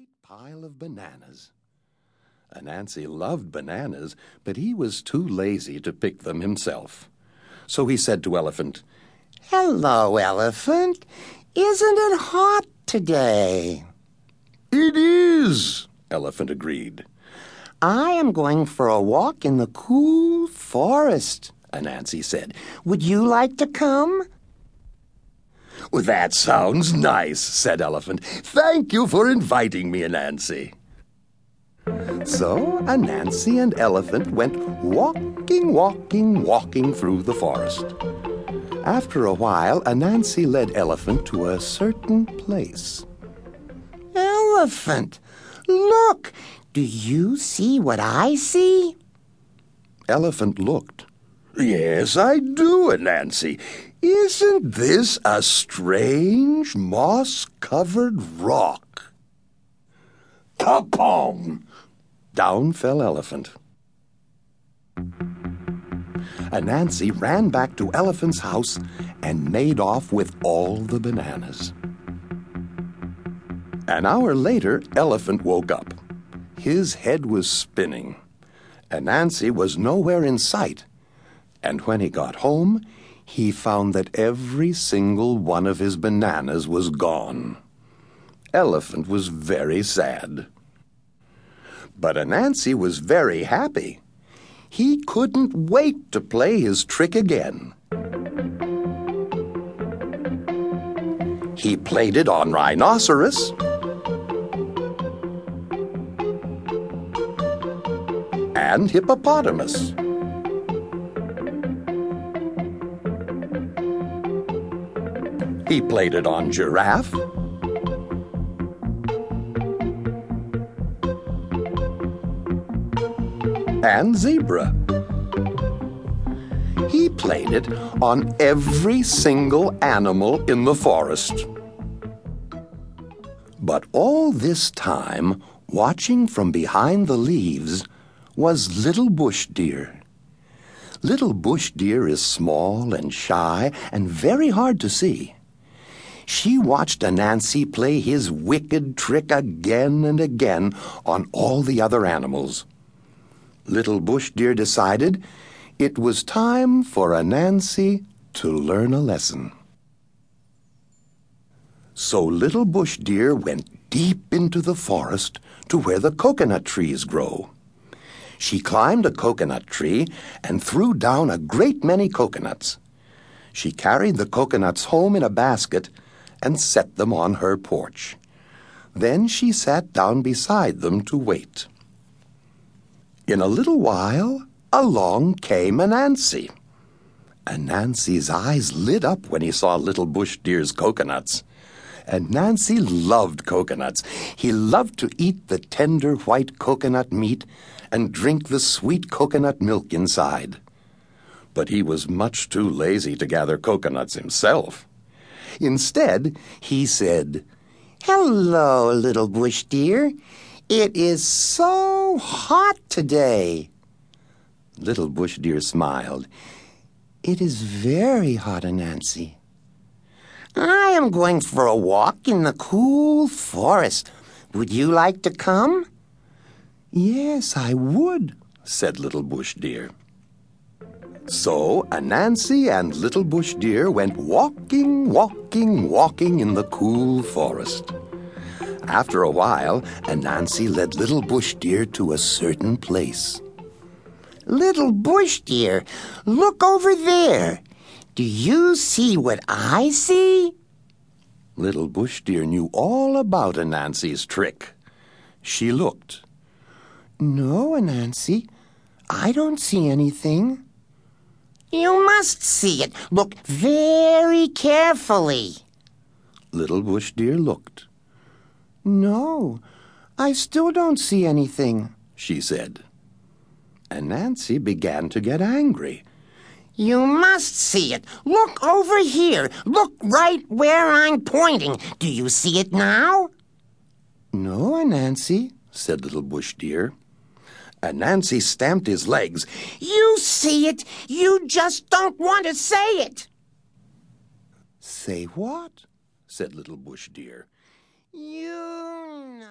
great pile of bananas. Anansi loved bananas, but he was too lazy to pick them himself. So he said to Elephant, Hello, Elephant. Isn't it hot today? It is, Elephant agreed. I am going for a walk in the cool forest, Anansi said. Would you like to come? That sounds nice, said Elephant. Thank you for inviting me, Anansi. So Anansi and Elephant went walking, walking, walking through the forest. After a while, Anansi led Elephant to a certain place. Elephant, look! Do you see what I see? Elephant looked. Yes, I do, Anansi. Isn't this a strange moss covered rock? Kapong! Down fell Elephant. Anansi ran back to Elephant's house and made off with all the bananas. An hour later, Elephant woke up. His head was spinning. Anansi was nowhere in sight. And when he got home, he found that every single one of his bananas was gone. Elephant was very sad. But Anansi was very happy. He couldn't wait to play his trick again. He played it on Rhinoceros. And Hippopotamus. He played it on Giraffe. and zebra. He played it on every single animal in the forest. But all this time, watching from behind the leaves, was Little Bush Deer. Little Bush Deer is small and shy and very hard to see. She watched Anansi play his wicked trick again and again on all the other animals. Little Bush Deer decided it was time for Anansi to learn a lesson. So Little Bush Deer went deep into the forest to where the coconut trees grow. She climbed a coconut tree and threw down a great many coconuts. She carried the coconuts home in a basket and set them on her porch. Then she sat down beside them to wait. In a little while, along came Anansi. Anansi's eyes lit up when he saw Little Bush Deer's coconuts. Anansi loved coconuts. He loved to eat the tender white coconut meat and drink the sweet coconut milk inside. But he was much too lazy to gather coconuts himself. Instead, he said, Hello, little bush deer. It is so hot today. Little Bush Deer smiled. It is very hot, Anansi. I am going for a walk in the cool forest. Would you like to come? Yes, I would, said Little Bush Deer. So Anansi and Little Bush Deer went walking, walking, walking in the cool forest. After a while, Anansi led Little Bush Deer to a certain place. Little Bush Deer, look over there. Do you see what I see? Little Bush Deer knew all about Anansi's trick. She looked. No, Anansi, I don't see anything. You must see it. Look very carefully. Little Bush Deer looked. No, I still don't see anything, she said. Anansi began to get angry. You must see it. Look over here. Look right where I'm pointing. Do you see it now? No, Anansi, said Little Bush Deer. Anansi stamped his legs. You see it. You just don't want to say it. Say what? said Little Bush Deer. You know.